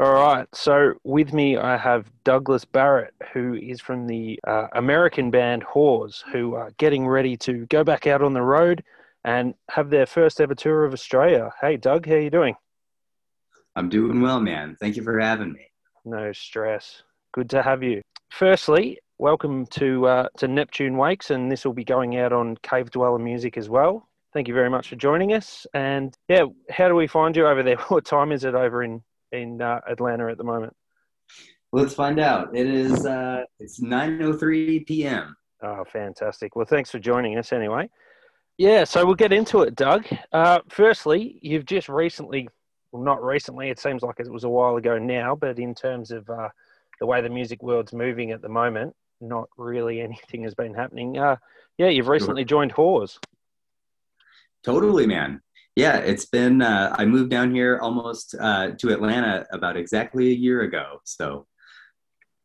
All right. So with me, I have Douglas Barrett, who is from the uh, American band Whores, who are getting ready to go back out on the road and have their first ever tour of Australia. Hey, Doug, how you doing? I'm doing well, man. Thank you for having me. No stress. Good to have you. Firstly, welcome to uh, to Neptune Wakes, and this will be going out on Cave Dweller Music as well. Thank you very much for joining us. And yeah, how do we find you over there? What time is it over in in uh, Atlanta at the moment? Let's find out. It is uh, it's 9:03 p.m. Oh, fantastic! Well, thanks for joining us anyway. Yeah, so we'll get into it, Doug. Uh, firstly, you've just recently, well, not recently, it seems like it was a while ago now, but in terms of uh, the way the music world's moving at the moment, not really anything has been happening. Uh, yeah, you've recently joined Whores. Totally, man yeah, it's been. Uh, I moved down here almost uh, to Atlanta about exactly a year ago. So,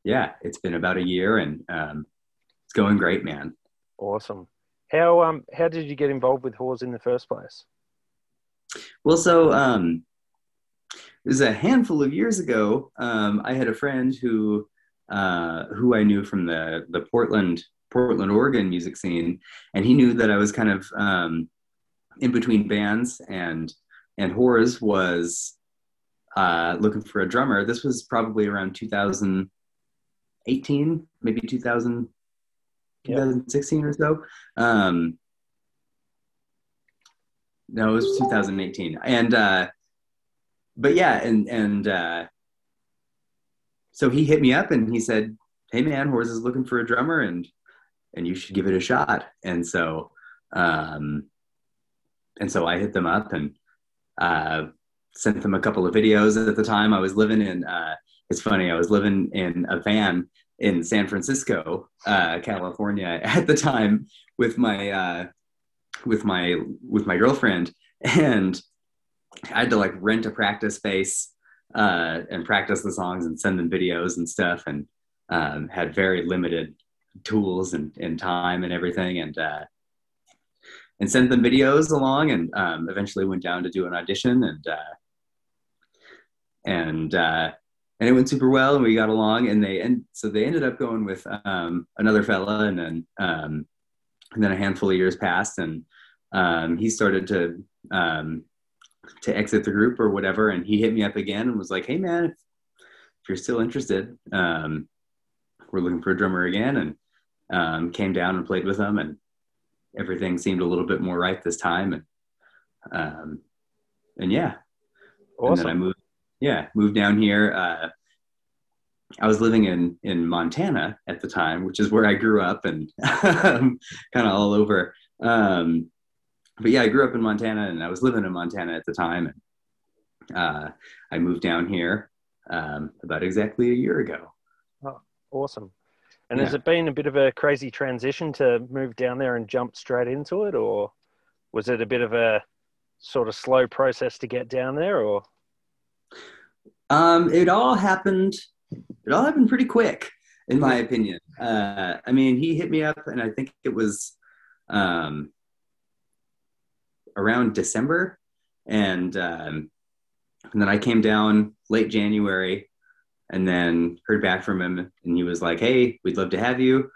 yeah, it's been about a year, and um, it's going great, man. Awesome. How um how did you get involved with Whores in the first place? Well, so um, it was a handful of years ago. Um, I had a friend who uh, who I knew from the the Portland Portland, Oregon music scene, and he knew that I was kind of um, in between bands and and Whores was uh, looking for a drummer. This was probably around 2018, maybe 2000, yep. 2016 or so. Um, no, it was 2018. And uh, but yeah, and and uh, so he hit me up and he said, "Hey man, Whores is looking for a drummer and and you should give it a shot." And so um, and so I hit them up and uh, sent them a couple of videos. At the time, I was living in. Uh, it's funny. I was living in a van in San Francisco, uh, California, at the time with my uh, with my with my girlfriend, and I had to like rent a practice space uh, and practice the songs and send them videos and stuff, and um, had very limited tools and, and time and everything, and uh, and sent them videos along and um, eventually went down to do an audition and uh, and uh, and it went super well and we got along and they and so they ended up going with um, another fella and then um, and then a handful of years passed and um, he started to um, to exit the group or whatever and he hit me up again and was like hey man if, if you're still interested um, we're looking for a drummer again. And came down and played with them and everything seemed a little bit more right this time and um and yeah. Awesome. and then i moved yeah moved down here uh i was living in in montana at the time which is where i grew up and kind of all over. Um but yeah i grew up in montana and i was living in montana at the time and uh i moved down here um about exactly a year ago. Oh awesome and yeah. has it been a bit of a crazy transition to move down there and jump straight into it, or was it a bit of a sort of slow process to get down there, or? Um, it all happened. It all happened pretty quick, in my opinion. Uh, I mean, he hit me up, and I think it was um, around December, and um, and then I came down late January and then heard back from him and he was like hey we'd love to have you.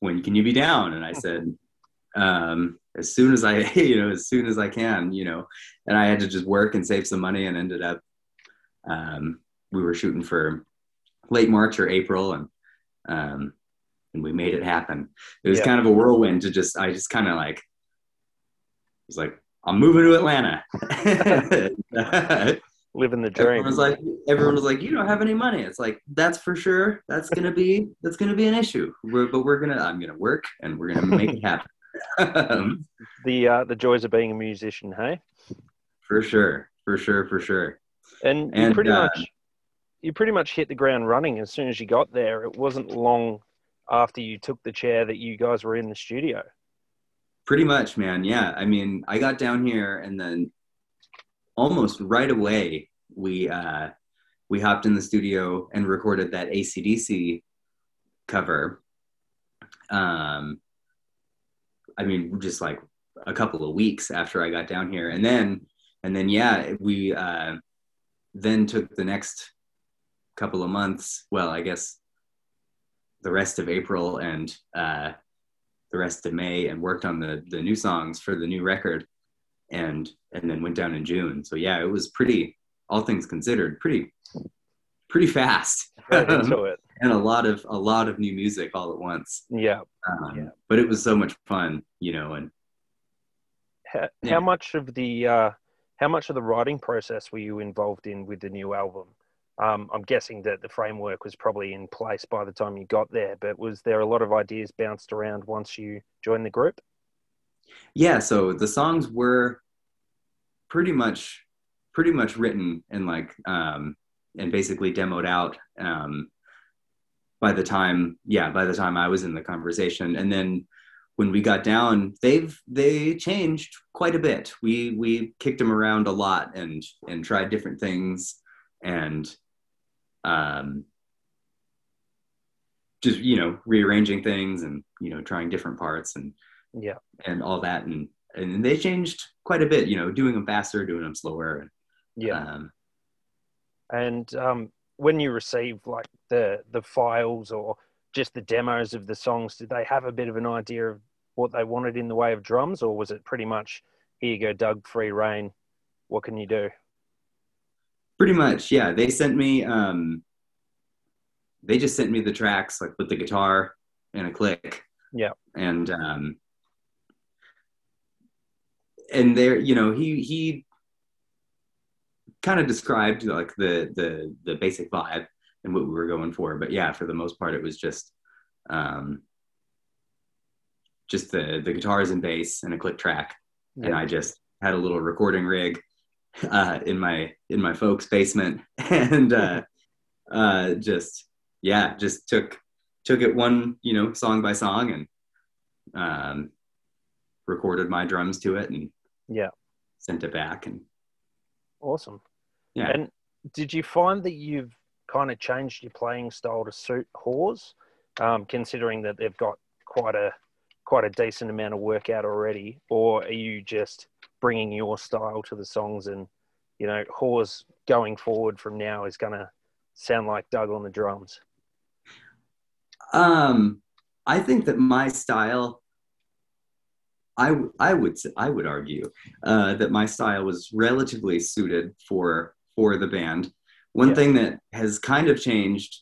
When can you be down? And i said um, as soon as i you know as soon as i can you know. And i had to just work and save some money and ended up um, we were shooting for late march or april and um, and we made it happen. It was yeah. kind of a whirlwind to just i just kind of like was like i'm moving to atlanta living the dream. Everyone was like, everyone was like, you don't have any money. It's like that's for sure. That's gonna be that's gonna be an issue. We're, but we're gonna I'm gonna work and we're gonna make it happen. the uh, the joys of being a musician, hey? For sure, for sure, for sure. And, and you pretty uh, much you pretty much hit the ground running as soon as you got there. It wasn't long after you took the chair that you guys were in the studio. Pretty much, man. Yeah. I mean, I got down here and then almost right away we uh, we hopped in the studio and recorded that ACDC cover. Um, I mean, just like a couple of weeks after I got down here, and then and then yeah, we uh, then took the next couple of months. Well, I guess the rest of April and uh, the rest of May, and worked on the the new songs for the new record, and and then went down in June. So yeah, it was pretty, all things considered, pretty pretty fast. Right into it. and a lot of a lot of new music all at once. Yeah. Um, Yeah. But it was so much fun, you know, and How, Yeah. how much of the uh, how much of the writing process were you involved in with the new album? Um, I'm guessing that the framework was probably in place by the time you got there, but was there a lot of ideas bounced around once you joined the group? Yeah. So the songs were pretty much pretty much written and like um, and basically demoed out um, by the time yeah by the time I was in the conversation, and then when we got down, they've they changed quite a bit. We we kicked them around a lot and and tried different things and um just you know rearranging things and you know trying different parts and Yeah. and all that and and they changed quite a bit you know doing them faster doing them slower and Yeah. um, And um, when you receive like the the files or just the demos of the songs, did they have a bit of an idea of what they wanted in the way of drums, or was it pretty much here you go, Doug, free reign? What can you do? pretty much yeah they sent me um they just sent me the tracks like with the guitar and a click Yeah. and um and there you know he he kind of described like the the the basic vibe and what we were going for. But yeah for the most part it was just um just the the guitars and bass and a click track. And I just had a little recording rig uh, in my in my folks' basement, and uh, uh, just yeah, just took took it one you know song by song and um, recorded my drums to it and Yeah. sent it back and Awesome. Yeah. And did you find that you've kind of changed your playing style to suit Whores, um, considering that they've got quite a quite a decent amount of work out already, or are you just bringing your style to the songs and you know Whores going forward from now is going to sound like Doug on the drums? Um, I think that my style, I I would I would argue uh, that my style was relatively suited for for the band. One Yeah. thing that has kind of changed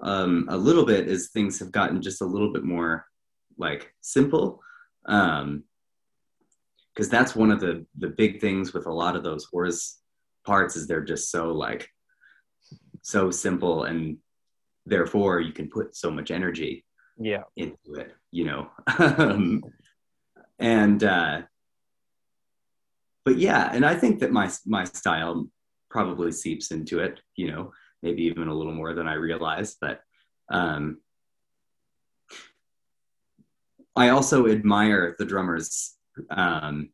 um, a little bit is things have gotten just a little bit more like simple. Um, because that's one of the the big things with a lot of those Whores parts is they're just so like so simple and therefore you can put so much energy Yeah, into it, you know. and uh, but yeah, and I think that my my style probably seeps into it, you know, maybe even a little more than I realized. But um, I also admire the drummers um,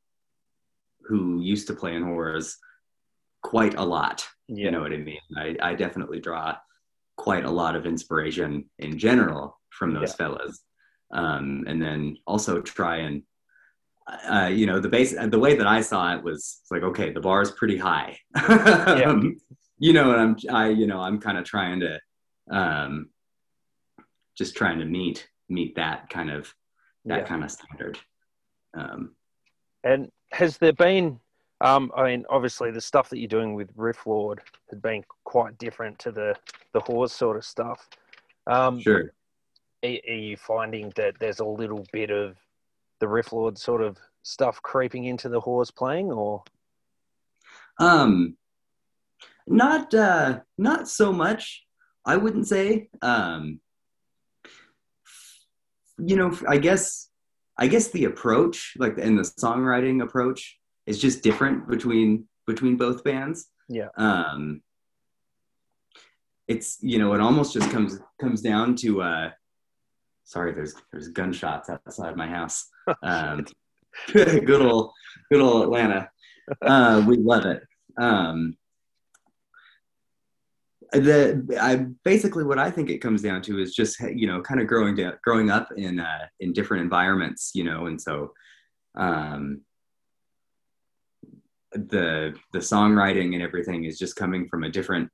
who used to play in Whores quite a lot. yeah, You know what I mean? I, I definitely draw quite a lot of inspiration in general from those Yeah. fellas. Um, and then also try and, uh, you know, the base, the way that I saw it was it's like, okay, the bar is pretty high. Um, you know, and I'm, I, you know, I'm kind of trying to, um, just trying to meet, meet that kind of, that yeah. kind of standard. Um, And has there been, um, I mean, obviously the stuff that you're doing with Riff Lord has been quite different to the the Whores sort of stuff. Um, sure. are, are you finding that there's a little bit of the Riff Lord sort of stuff creeping into the Whores playing, or Um, not uh, not so much. I wouldn't say. Um, you know, I guess I guess the approach, like and the songwriting approach, is just different between between both bands. Yeah. Um, it's you know, it almost just comes comes down to. Uh, sorry, there's there's gunshots outside my house. Um, good old good old Atlanta. Uh, we love it. Um, the I basically what I think it comes down to is just you know kind of growing down, growing up in uh, in different environments, you know, and so um, the the songwriting and everything is just coming from a different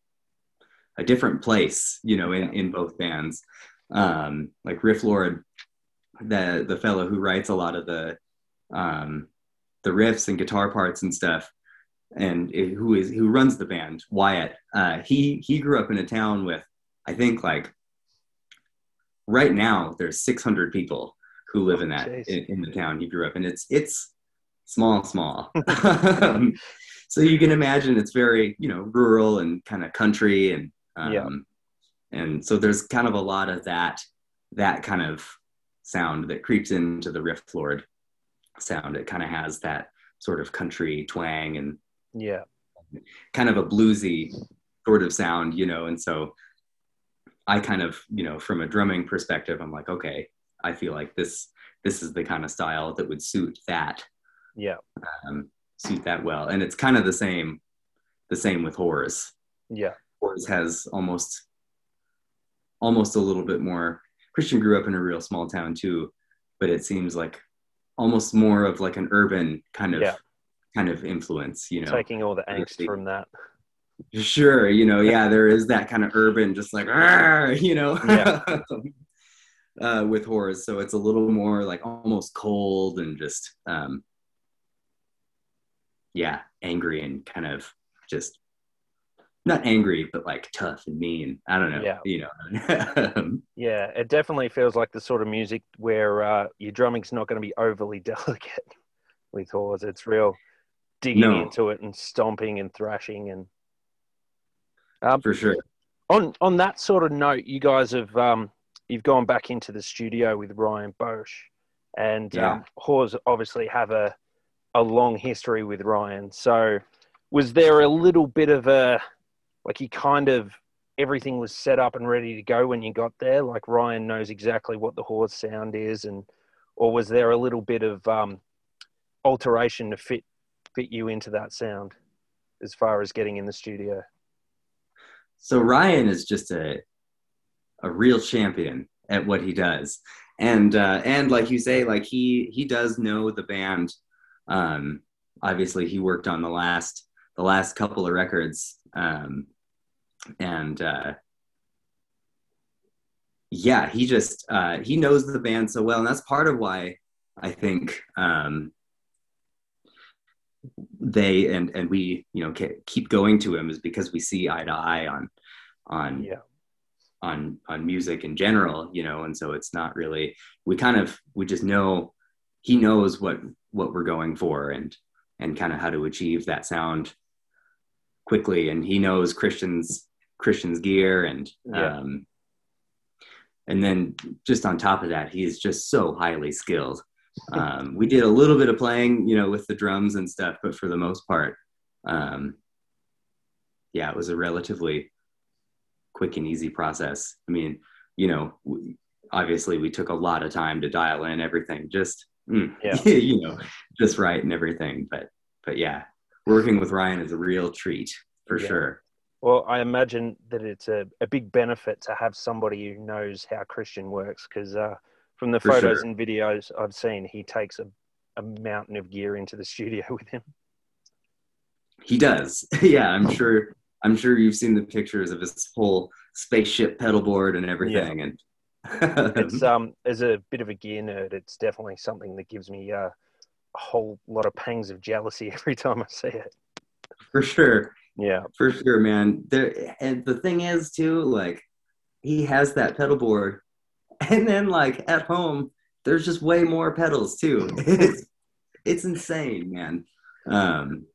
a different place, you know, in, in both bands. Um, like Riff Lord, the the fellow who writes a lot of the um, the riffs and guitar parts and stuff, and it, who is who runs the band, Wyatt. Uh, he he grew up in a town with, I think like right now there's 600 people who live in that in, in, the town he grew up in. It's it's small, small. um, so you can imagine it's very you know rural and kind of country and um, yeah. And so there's kind of a lot of that that kind of sound that creeps into the riff lord sound. It kind of has that sort of country twang and yeah, kind of a bluesy sort of sound, you know. And so I kind of, you know, from a drumming perspective, I'm like, okay, I feel like this this is the kind of style that would suit that. Yeah. Um, suit that well. And it's kind of the same the same with Whores. Yeah. Whores has almost almost a little bit more Christian grew up in a real small town too, but it seems like almost more of like an urban kind of yeah. kind of influence, you know. Taking all the angst from that. Sure, you know, yeah, there is that kind of urban, just like, you know, yeah. uh, with Whores. So it's a little more like almost cold and just, um, yeah, angry and kind of just not angry, but like tough and mean. I don't know. Yeah. You know. yeah, it definitely feels like the sort of music where uh, your drumming's not going to be overly delicate with Whores. It's real digging no. into it and stomping and thrashing and. Um, For sure. On on that sort of note, you guys have um, you've gone back into the studio with Ryan Bosch, and yeah. um, Whores obviously have a a long history with Ryan. So, was there a little bit of a like he kind of everything was set up and ready to go when you got there. Like Ryan knows exactly what the Whores sound is, and or was there a little bit of um, alteration to fit fit you into that sound as far as getting in the studio? So Ryan is just a a real champion at what he does, and uh, and like you say, like he he does know the band. Um, obviously, he worked on the last the last couple of records um, and uh, yeah, he just uh, he knows the band so well, and that's part of why I think um, they and and we you know keep going to him is because we see eye to eye on on yeah. on on music in general you know and so it's not really we kind of we just know he knows what what we're going for and and kind of how to achieve that sound quickly and he knows Christian's Christian's gear and yeah. um, and then just on top of that he is just so highly skilled um, we did a little bit of playing you know with the drums and stuff but for the most part um, yeah it was a relatively quick and easy process i mean you know we, obviously we took a lot of time to dial in everything just mm, yeah. you know just right and everything but but yeah working with Ryan is a real treat for yeah. sure. Well, I imagine that it's a, a big benefit to have somebody who knows how Christian works because uh, from the for photos sure. and videos I've seen, he takes a, a mountain of gear into the studio with him. He does. yeah, I'm sure. I'm sure you've seen the pictures of his whole spaceship pedal board and everything. Yeah. And it's um, as a bit of a gear nerd, it's definitely something that gives me uh, whole lot of pangs of jealousy every time I see it. For sure. Yeah. For sure, man. There and the thing is too, like he has that pedal board and then like at home there's just way more pedals too. It's it's insane, man. Um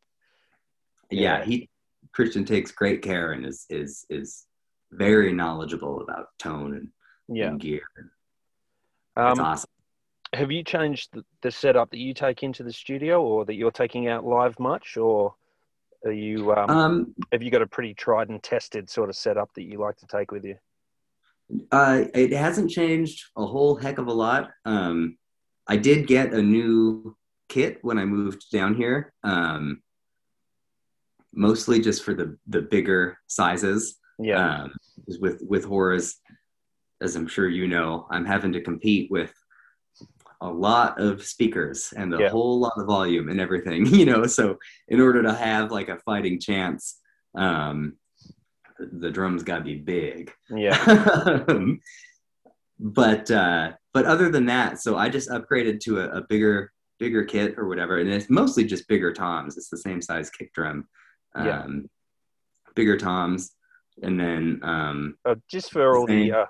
yeah, he Christian takes great care and is is is very knowledgeable about tone and, yeah. and gear. Um, awesome have you changed the, the, setup that you take into the studio or that you're taking out live much? Or are you um, um, have you got a pretty tried and tested sort of setup that you like to take with you? Uh, it hasn't changed a whole heck of a lot. Um, i did get a new kit when i moved down here um, mostly just for the the bigger sizes yeah. um, with with Whores as i'm sure you know i'm having to compete with a lot of speakers and a Yeah. whole lot of volume and everything, you know. So in order to have like a fighting chance, um, the drums got to be big. Yeah. but uh, but other than that, so I just upgraded to a, a bigger bigger kit or whatever, and it's mostly just bigger toms. It's the same size kick drum, um, Yeah. bigger toms, and then um, Uh, just for all the uh,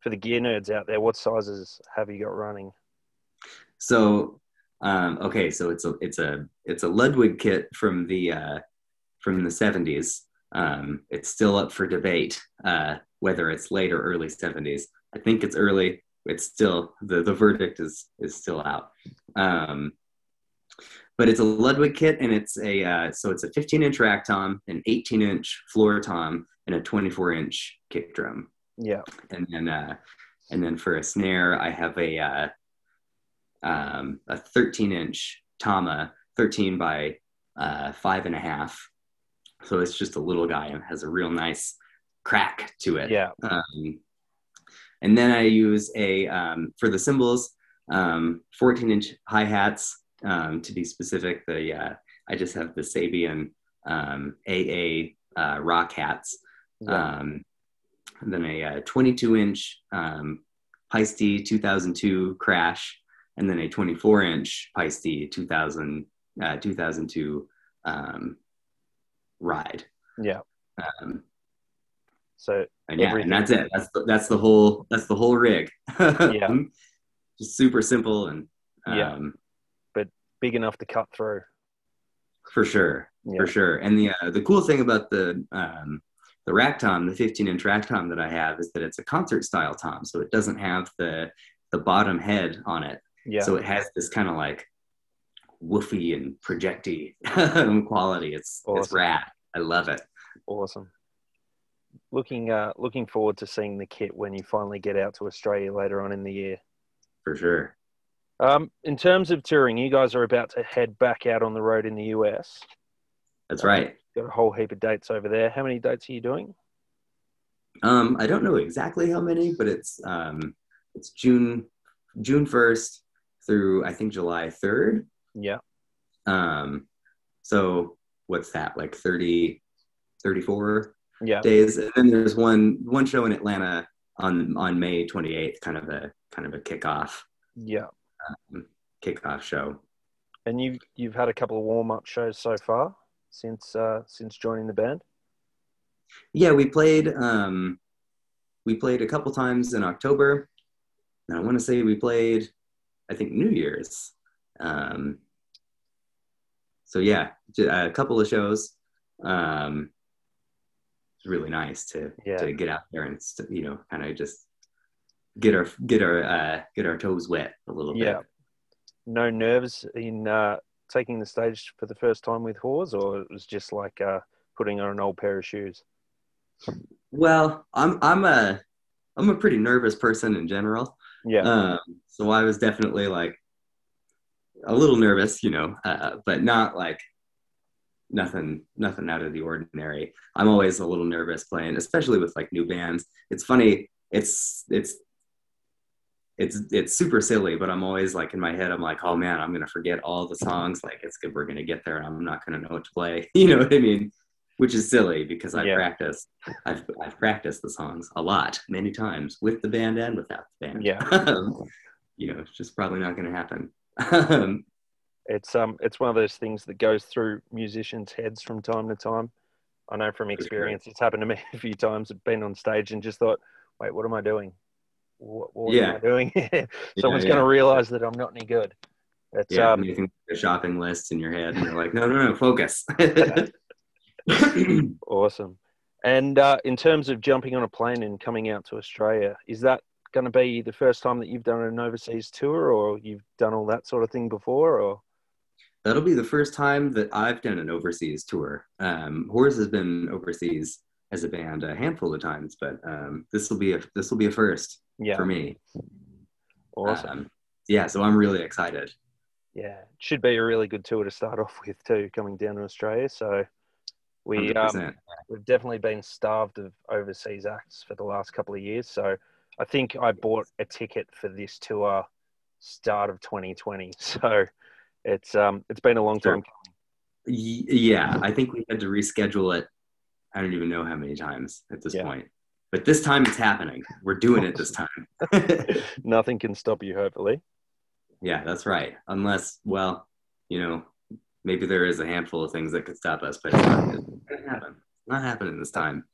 for the gear nerds out there, what sizes have you got running? So um, okay, so it's a it's a it's a Ludwig kit from the uh, from the seventies. Um, it's still up for debate uh, whether it's late or early seventies. I think it's early. It's still the the verdict is is still out. Um, but it's a Ludwig kit, and it's a uh, so it's a 15 inch rack tom, an 18 inch floor tom, and a 24 inch kick drum Yeah. and then uh, and then for a snare, I have a uh, um, a 13 inch Tama, 13 by uh, five and a half. So it's just a little guy and has a real nice crack to it. Yeah. Um, and then I use a um, for the cymbals, um, 14 inch hi hats. Um, to be specific, the uh, I just have the Sabian um, AA uh, rock hats Yeah. um, and then a, uh 22 inch um, Paiste 2002 Crash, and then a 24 inch Paiste 2000 uh, 2002 um, Ride. yeah. Um, So and yeah, and that's it. That's the, that's the whole that's the whole rig. Yeah. just super simple and um, Yeah. big enough to cut through. for sure. Yeah. for sure. And the uh, the cool thing about the um, the rack tom, the 15 inch rack tom that I have, is that it's a concert style tom, so it doesn't have the the bottom head on it. Yeah. So it has this kind of like woofy and projecty quality. It's it's Awesome. rad. I love it. awesome. Looking uh looking forward to seeing the kit when you finally get out to Australia later on in the year. For sure. Um, in terms of touring, you guys are about to head back out on the road in the US. That's right. Got a whole heap of dates over there. How many dates are you doing? Um, I don't know exactly how many, but it's um, it's June June 1st through I think July 3rd. Yeah. Um, so what's that like 30, 34 Yeah. days? And then there's one one show in Atlanta on on May 28th, kind of a kind of a kickoff Yeah. kickoff show. And you you've had a couple of warm up shows so far since uh since joining the band? Yeah, we played um, we played a couple times in October. And I want to say we played, I think New Year's. Um, so yeah, a couple of shows. Um, it's really nice to Yeah. to get out there and st- you know kind of just get our get our uh, get our toes wet a little Yeah. bit. No nerves in uh taking the stage for the first time with Whores or it was just like uh putting on an old pair of shoes? Well, I'm I'm a I'm a pretty nervous person in general. Yeah. Um, so I was definitely like a little nervous, you know, uh, but not like nothing, nothing out of the ordinary. I'm always a little nervous playing, especially with like new bands. It's funny. It's, it's, it's, it's super silly, but I'm always like in my head, I'm like, oh man, I'm going to forget all the songs. Like it's good. We're going to get there and I'm not going to know what to play. You know what I mean? Which is silly because I Yeah. practice. I've, I've practiced the songs a lot, many times with the band and without the band. Yeah. you know, it's just probably not going to happen. Um, It's um it's one of those things that goes through musicians' heads from time to time. I know from experience it's happened to me a few times. I've been on stage and just thought, wait, what am I doing? What, what am I doing? Someone's yeah. going to realize that I'm not any good. It's yeah, um making a shopping list in your head, and you're like, no, no, no, focus. awesome. And uh, in terms of jumping on a plane and coming out to Australia, is that going to be the first time that you've done an overseas tour, or you've done all that sort of thing before, or That'll be the first time that I've done an overseas tour. Um, Whores has been overseas as a band a handful of times, but um, this will be a this will be a first yeah, for me. awesome. Um, yeah, so I'm really excited. Yeah, it should be a really good tour to start off with too, coming down to Australia. So we um, 100%. we've definitely been starved of overseas acts for the last couple of years. So I think I bought a ticket for this tour start of 2020. So it's um it's been a long Sure. time. Yeah, I think we had to reschedule it. I don't even know how many times at this Yeah. point. But this time it's happening. We're doing it this time. Nothing can stop you, hopefully. yeah, that's right. Unless, well, you know, maybe there is a handful of things that could stop us, but it's not, it's not happen. It's not happening this time.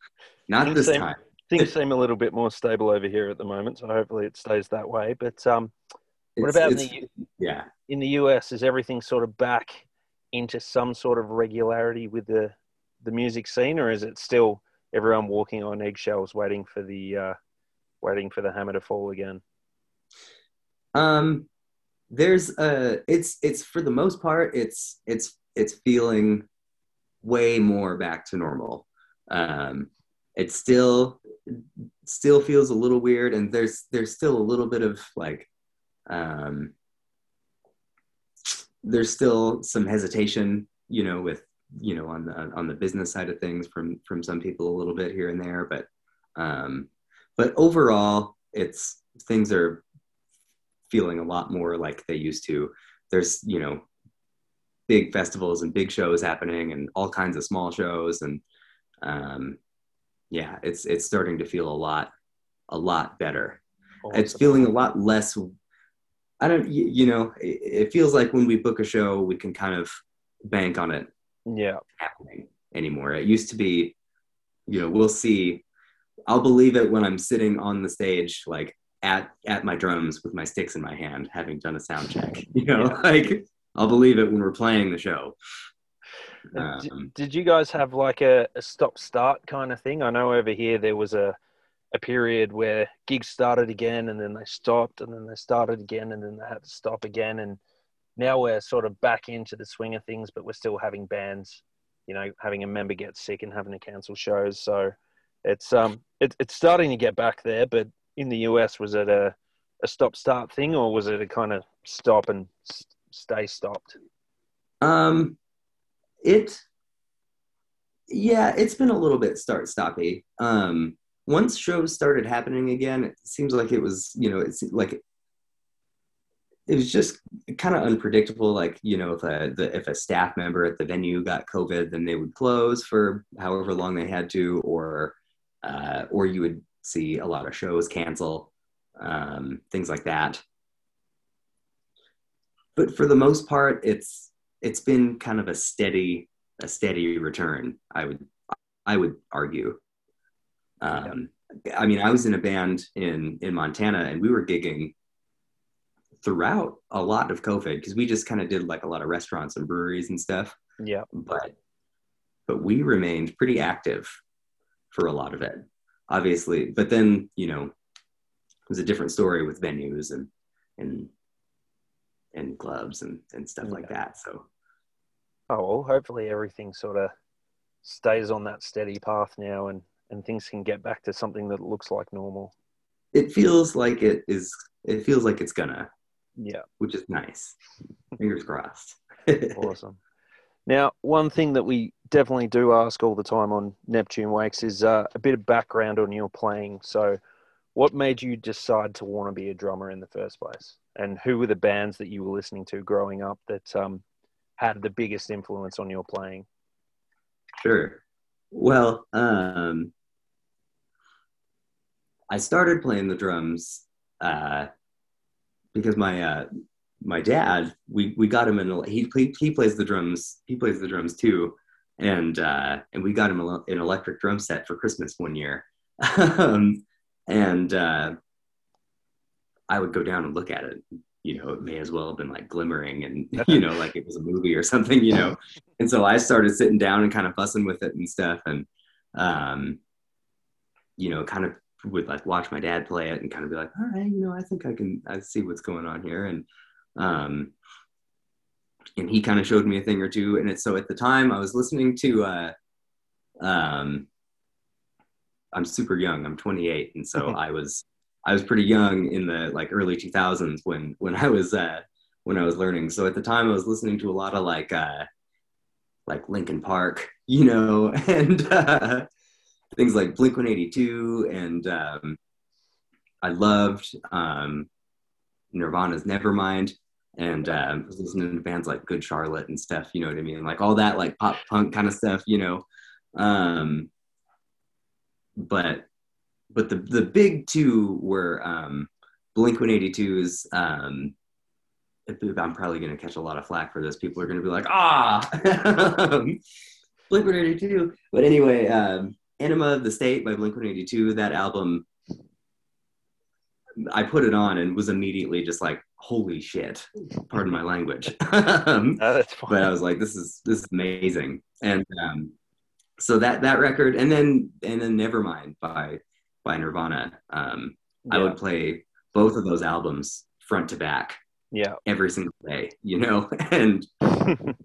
Not Things this seem- time. Things seem a little bit more stable over here at the moment, so hopefully it stays that way. But um, what It's- about in the yeah. in the US? Is everything sort of back into some sort of regularity with the the music scene, or is it still everyone walking on eggshells, waiting for the uh, waiting for the hammer to fall again? Um, there's uh it's it's for the most part it's it's it's feeling way more back to normal. Um, it still still feels a little weird, and there's there's still a little bit of like um, there's still some hesitation, you know, with you know on the on the business side of things from from some people a little bit here and there, but um, but overall, it's things are feeling a lot more like they used to. There's, you know, big festivals and big shows happening and all kinds of small shows and um yeah, it's it's starting to feel a lot a lot better. It's feeling a lot less I don't you, you know, it, it feels like when we book a show we can kind of bank on it yeah, happening anymore. It used to be, you know, we'll see. I'll believe it when I'm sitting on the stage, like at at my drums with my sticks in my hand, having done a sound check. You know, Yeah. like I'll believe it when we're playing the show. D- Um, did you guys have like a, a stop start kind of thing? I know over here there was a a period where gigs started again and then they stopped and then they started again and then they had to stop again and now we're sort of back into the swing of things but we're still having bands you know having a member get sick and having to cancel shows so it's um it, it's starting to get back there but in the us was it a a stop start thing or was it a kind of stop and stay stopped um, it, yeah, it's been a little bit start stoppy. Um, once shows started happening again, it seems like it was, you know, it's like it was just kind of unpredictable. Like, you know, if a the, if a staff member at the venue got COVID, then they would close for however long they had to, or uh, or you would see a lot of shows cancel, um, things like that. But for the most part, it's it's been kind of a steady a steady return. I would I would argue. Um, I mean, I was in a band in in Montana, and we were gigging throughout a lot of COVID because we just kind of did like a lot of restaurants and breweries and stuff. yeah But but we remained pretty active for a lot of it, obviously. But then you know, it was a different story with venues and and and clubs and and stuff like that. So Oh well, hopefully everything sort of stays on that steady path now, and and things can get back to something that looks like normal. it feels like it is. It feels like it's gonna, Yeah, which is nice. Fingers crossed. awesome. Now, one thing that we definitely do ask all the time on Neptune Wakes is uh, a bit of background on your playing. So, what made you decide to want to be a drummer in the first place, and who were the bands that you were listening to growing up that um, had the biggest influence on your playing? Sure. Well, um, I started playing the drums uh, because my uh, my dad we we got him in he he plays the drums he plays the drums too. And uh, and we got him an electric drum set for Christmas one year. Um, and uh, I would go down and look at it. You know it may as well have been like glimmering and you know like it was a movie or something you know. And so I started sitting down and kind of fussing with it and stuff and um, you know kind of would like watch my dad play it and kind of be like all right you know I think I can I see what's going on here. And um, and he kind of showed me a thing or two and it so at the time I was listening to uh, um, I'm super young I'm 28 and so I was I was pretty young in the like early 2000s when when I was uh, when I was learning. So at the time, I was listening to a lot of like uh, like Linkin Park, you know, and uh, things like Blink 182, and um, I loved um, Nirvana's Nevermind, and um, I was listening to bands like Good Charlotte and stuff. You know what I mean? Like all that like pop punk kind of stuff. You know, um, but but the the big two were um, Blink 182's. Um, I'm probably going to catch a lot of flack for this. People are going to be like, ah, Blink 182. But anyway, um, Enema of the State by Blink 182, that album, I put it on and was immediately just like, holy shit, pardon my language. um, Oh, but. I was like, this is this is amazing. And um, so that that record, and then and then Nevermind by by Nirvana. Um, I would play both of those albums front to back yeah. every single day, you know, and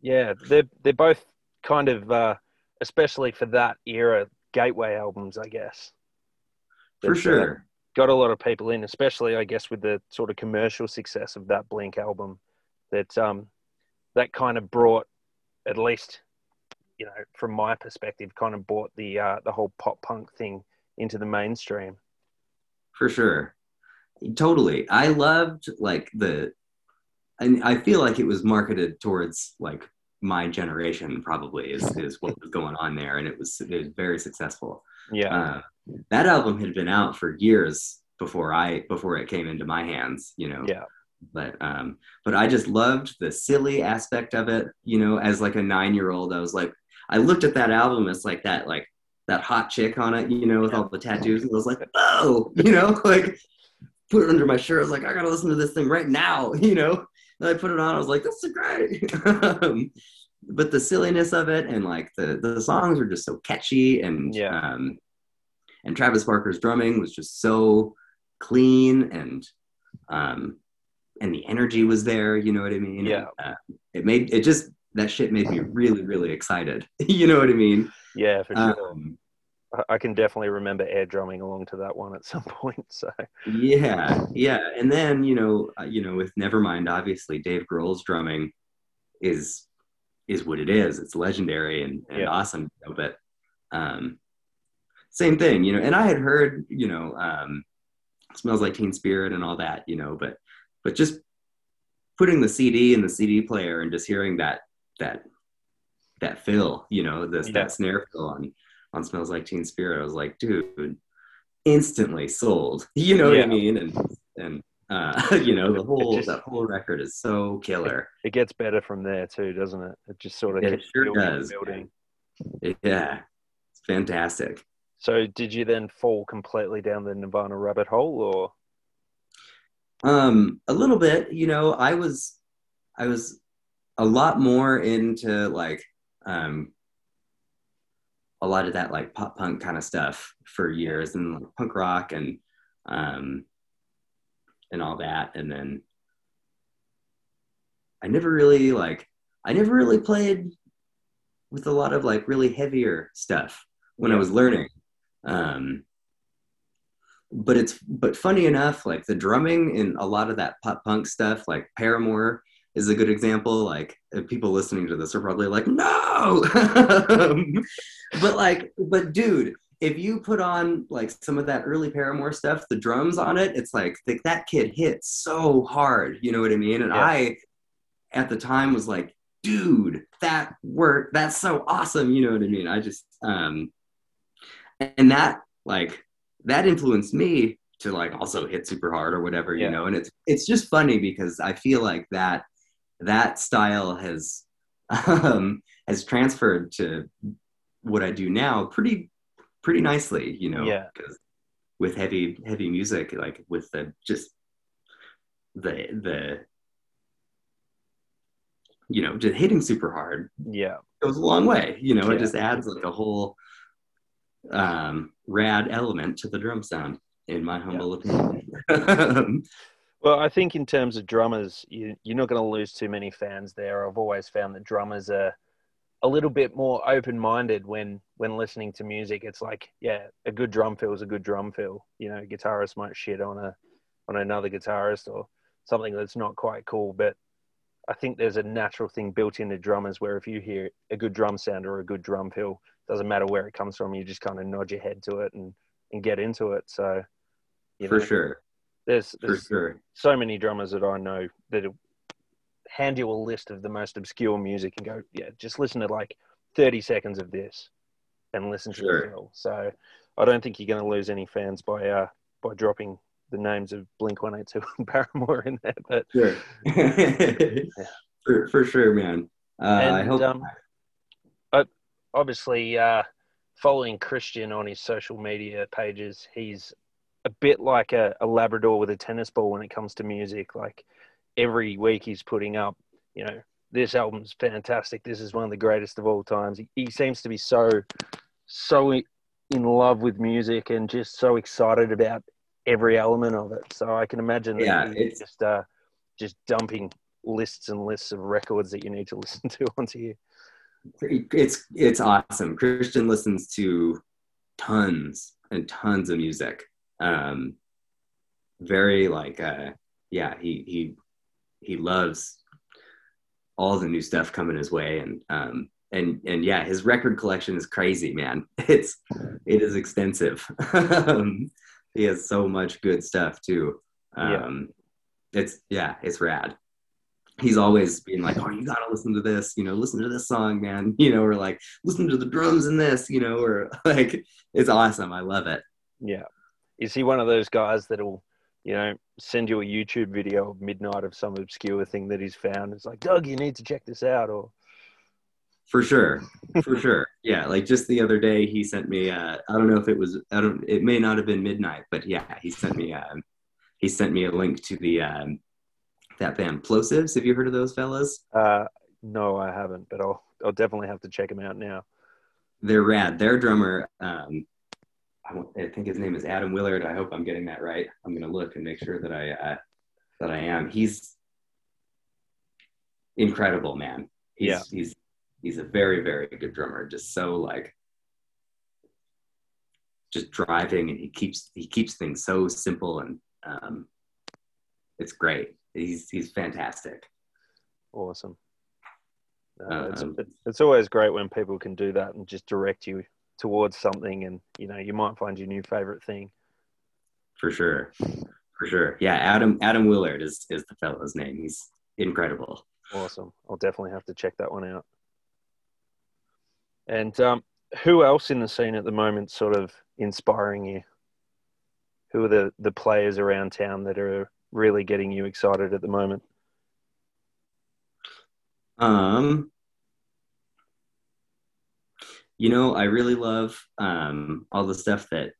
yeah, they're they're both kind of, uh, especially for that era, gateway albums, I guess. for uh, sure, got a lot of people in, especially I guess with the sort of commercial success of that Blink album. That um, that kind of brought, at least, you know, from my perspective, kind of brought the uh, the whole pop punk thing into the mainstream. for sure, totally. I loved like the, and I feel like it was marketed towards like my generation. Probably is is what was going on there, and it was it was very successful. Yeah, uh, that album had been out for years before I before it came into my hands, you know. Yeah. But um, but I just loved the silly aspect of it, you know. As like a nine year old, I was like, I looked at that album as like that like that hot chick on it, you know, with all the tattoos, and I was like, oh, you know, like put it under my shirt. I was like, I gotta listen to this thing right now, you know. And I put it on. I was like, this is great. um, but the silliness of it and like the the songs are just so catchy and Yeah. um, and Travis Barker's drumming was just so clean and um, and the energy was there. You know what I mean? Yeah. Uh, it made it just that shit made me really really excited. you know what I mean? yeah, for sure. Um, I- can definitely remember air drumming along to that one at some point. So yeah, yeah. And then you know uh, you know with Nevermind, obviously Dave Grohl's drumming is is what it is. It's legendary and, and Yeah. awesome. You know, but um, same thing, you know. And I had heard, you know, um, smells like Teen Spirit and all that, you know. But but just putting the CD in the CD player and just hearing that that that fill, you know, this Yeah. that snare fill on on Smells Like Teen Spirit, I was like, dude, instantly sold. You know what I mean? And and uh, you know, the whole just- that whole record is so killer. it gets better from there too, doesn't it? It just sort of It sure building does. building. Yeah, it's fantastic. So did you then fall completely down the Nirvana rabbit hole, or Um, a little bit, you know, I was, I was a lot more into like, um, a lot of that like pop punk kind of stuff for years and like punk rock and, um, and all that. And then I never really like, I never really played with a lot of like really heavier stuff when I was learning. Um, but it's but funny enough, like the drumming in a lot of that pop punk stuff, like Paramore is a good example. Like if people listening to this are probably like, no, but like, but dude, if you put on like some of that early Paramore stuff, the drums on it, it's like th- that kid hit so hard. You know what I mean? And Yeah. I, at the time, was like, dude, that work, that's so awesome. You know what I mean? I just, um, and that like that influenced me to like also hit super hard or whatever, Yeah. you know. And it's it's just funny because I feel like that that style has um, has transferred to what I do now pretty pretty nicely, you know. Yeah. with heavy heavy music, like with the just the the you know just hitting super hard yeah, goes a long way. You know, Yeah. it just adds like a whole um, rad element to the drum sound, in my humble opinion. Well, I think in terms of drummers, you, you're not going to lose too many fans there. I've always found that drummers are a little bit more open-minded when when listening to music. It's like, yeah, a good drum fill is a good drum fill. You know, guitarist might shit on a on another guitarist or something that's not quite cool, but I think there's a natural thing built into drummers where if you hear a good drum sound or a good drum fill, doesn't matter where it comes from, you just kind of nod your head to it and and get into it. So, you For know, sure. There's, for sure. so many drummers that I know that hand you a list of the most obscure music and go, yeah, just listen to like 30 seconds of this and listen to Sure. the fill. So I don't think you're going to lose any fans by uh, by dropping the names of Blink 182 and Paramore in there. But Sure. for, for sure, man. Uh, I And, hope. um, but obviously, uh, following Christian on his social media pages, he's a bit like a, a Labrador with a tennis ball when it comes to music. Like every week, he's putting up, you know, this album's fantastic. This is one of the greatest of all times. He, he seems to be so, so in love with music and just so excited about every element of it. So I can imagine that Yeah, it's- just uh, just dumping lists and lists of records that you need to listen to onto you. it's it's awesome. Christian listens to tons and tons of music. Um, very like uh, yeah, he he he loves all the new stuff coming his way, and um, and and yeah, his record collection is crazy, man. It's it is extensive. um, he has so much good stuff too. Yeah. Um, it's yeah, it's rad he's always being like, "Oh, you gotta listen to this, you know, listen to this song, man," you know, or like, "Listen to the drums in this," you know, or like, it's awesome. I love it. Yeah. Is he one of those guys that'll, you know, send you a YouTube video of midnight of some obscure thing that he's found? It's like, Doug, you need to check this out. Or For sure, for sure. Yeah, like just the other day, he sent me. Uh, I don't know if it was. I don't. It may not have been midnight, but yeah, he sent me. Um, he sent me a link to the um, that band Plosives. Have you heard of those fellas? uh, no, I haven't, but I'll I'll definitely have to check him out now. They're rad. Their drummer, um, I, won't- I think his name is Adam Willard. I hope I'm getting that right. I'm gonna look and make sure that I uh, that I am. He's incredible, man. He's, Yeah. he's he's a very very good drummer. Just so like just driving, and he keeps he keeps things so simple and um, it's great. He's he's fantastic. Awesome. Uh, it's, Um, it's always great when people can do that and just direct you towards something, and you know, you might find your new favorite thing. for sure for sure yeah adam adam willard is is the fellow's name he's incredible Awesome. I'll definitely have to check that one out. And um, who else in the scene at the moment sort of inspiring you? Who are the, the players around town that are really getting you excited at the moment? um you know i really love um all the stuff that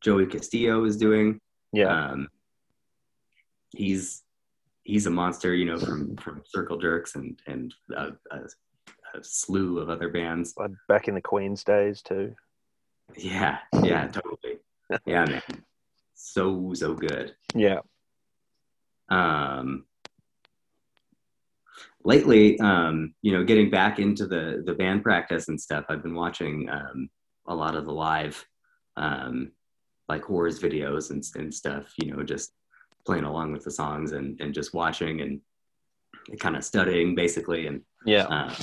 joey castillo is doing Yeah. um he's he's a monster you know from from circle jerks and and a, a, a slew of other bands Like back in the Queen's days too. yeah yeah totally yeah man so so good Yeah. um, lately, um, you know, getting back into the the band practice and stuff, I've been watching um, a lot of the live, um, like Whores videos and, and stuff. You know, just playing along with the songs and and just watching and kind of studying basically and Yeah. uh,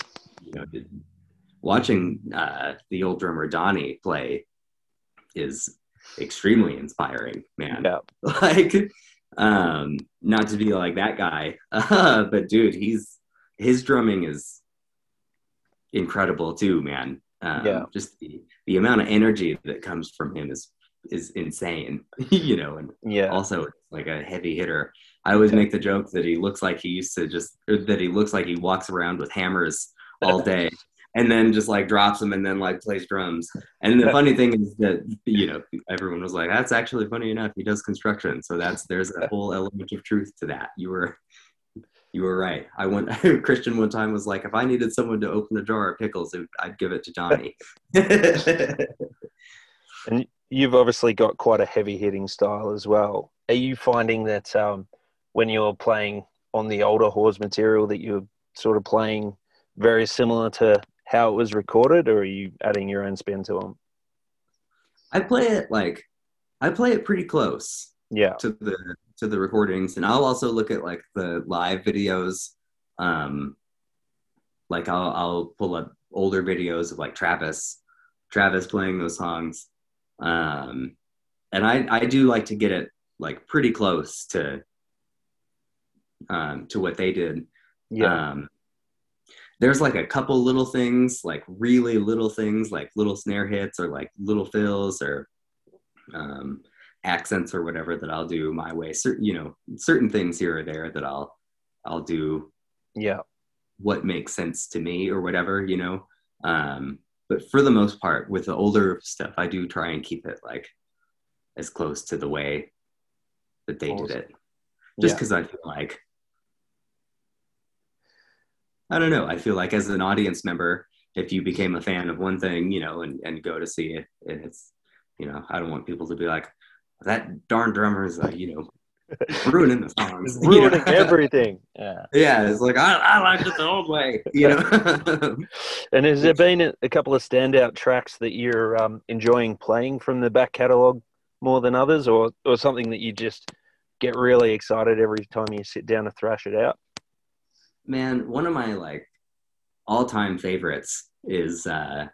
you know, watching uh, the old drummer Donnie play is extremely inspiring, man Yeah. like um not to be like that guy uh, but dude he's his drumming is incredible too man um, Yeah. just the, the amount of energy that comes from him is is insane you know and Yeah. also like a heavy hitter i always make the joke that he looks like he used to just or that he looks like he walks around with hammers all day and then just like drops them and then like plays drums. And the funny thing is that you know everyone was like that's actually funny enough. He does construction. So that's there's a whole element of truth to that. You were you were right. I went christian one time was like if i needed someone to open a jar of pickles it, i'd give it to johnny. And you've obviously got quite a heavy hitting style as well. Are you finding that um, when you're playing on the older Whores material that you're sort of playing very similar to how it was recorded, or are you adding your own spin to them? i play it like i play it pretty close Yeah. to the to the recordings and i'll also look at like the live videos um like i'll i'll pull up older videos of like travis travis playing those songs um and i i do like to get it like pretty close to um, to what they did. Yeah. Um, there's like a couple little things, like really little things, like little snare hits or like little fills or um, accents or whatever that I'll do my way. Certain, you know, certain things here or there that I'll I'll do yeah. what makes sense to me or whatever, you know. Um, but for the most part, with the older stuff, I do try and keep it like as close to the way that they Awesome. did it. Just Yeah. because I feel like I don't know. I feel like as an audience member, if you became a fan of one thing, you know, and, and go to see it, and it's, you know, I don't want people to be like, that darn drummer is, uh, you know, ruining the songs. It's you know? ruining everything. Yeah. yeah, it's like, I, I liked it the old way, you know? And has there been a, a couple of standout tracks that you're um, enjoying playing from the back catalogue more than others, or or something that you just get really excited every time you sit down to thrash it out? Man, one of my like all-time favorites is uh,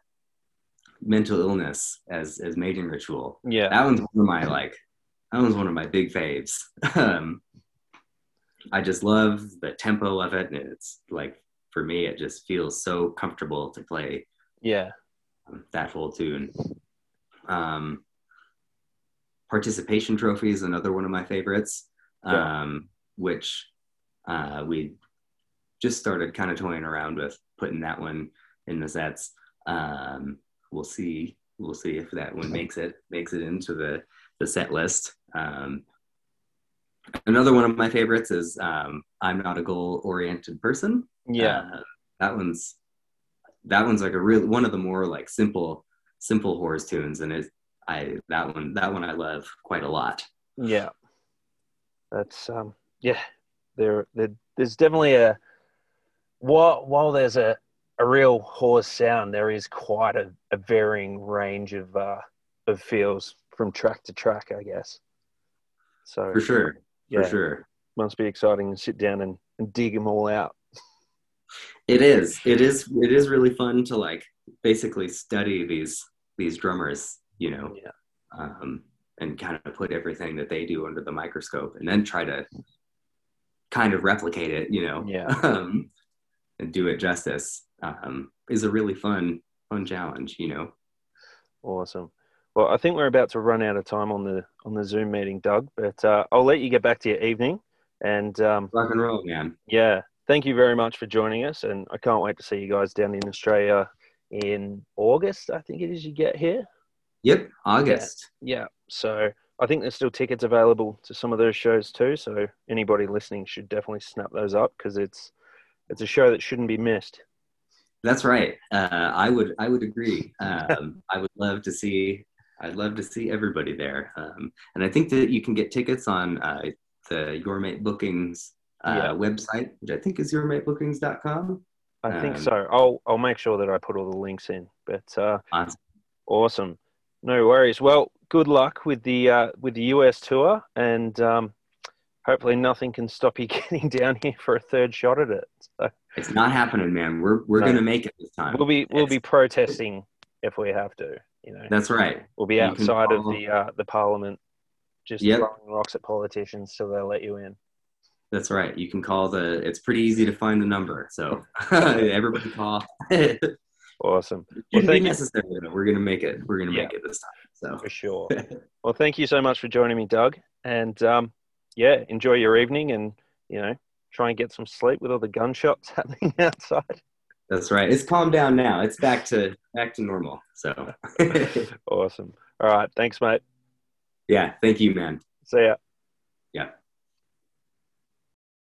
mental illness as as mating ritual. Yeah. that one's one of my like that one's one of my big faves um i just love the tempo of it and it's like for me it just feels so comfortable to play Yeah. that whole tune um participation trophy is another one of my favorites Yeah. um which uh we just started kind of toying around with putting that one in the sets um we'll see we'll see if that one makes it makes it into the the set list um another one of my favorites is um i'm not a goal oriented person Yeah. uh, that one's that one's like a real one of the more like simple simple Whores tunes and it i that one that one i love quite a lot Yeah, that's um, yeah. There, there, there's definitely a while while there's a a real Whores sound, there is quite a, a varying range of uh, of feels from track to track, I guess. So for sure yeah, for sure must be exciting to sit down and, and dig them all out. it is it is it is really fun to like basically study these these drummers you know Yeah. um, and kind of put everything that they do under the microscope and then try to kind of replicate it you know Yeah. um, and do it justice um, is a really fun fun challenge you know Awesome. Well, I think we're about to run out of time on the on the Zoom meeting, Doug. But uh, I'll let you get back to your evening. And um, rock and roll man Yeah, thank you very much for joining us, and I can't wait to see you guys down in Australia in August. I think it is you get here. yep august Yeah, so I think there's still tickets available to some of those shows too. So anybody listening should definitely snap those up because it's it's a show that shouldn't be missed. That's right. Uh, I would I would agree. Um, I would love to see I'd love to see everybody there. Um, and I think that you can get tickets on uh, the Your Mate Bookings uh, Yeah. website, which I think is yourmatebookings.com. I think Um, so. I'll I'll make sure that I put all the links in. But uh, Awesome. awesome, no worries. Well, good luck with the uh, with the US tour, and um, hopefully nothing can stop you getting down here for a third shot at it. So It's not happening, man. We're we're No. gonna make it this time. we'll be we'll be protesting if we have to. You know, That's right. we'll be outside of the uh, the parliament, just Yep. throwing rocks at politicians till they'll let you in. That's right. You can call the. It's pretty easy to find the number. So everybody call. Awesome, Well, thank necessary. though. We're gonna make it. We're gonna Yeah. make it this time. So for sure. well, thank you so much for joining me, Doug, and um, yeah, enjoy your evening, and you know, try and get some sleep with all the gunshots happening outside. That's right. It's calmed down now. It's back to back to normal. So awesome. All right, thanks, mate. yeah, thank you, man. See ya.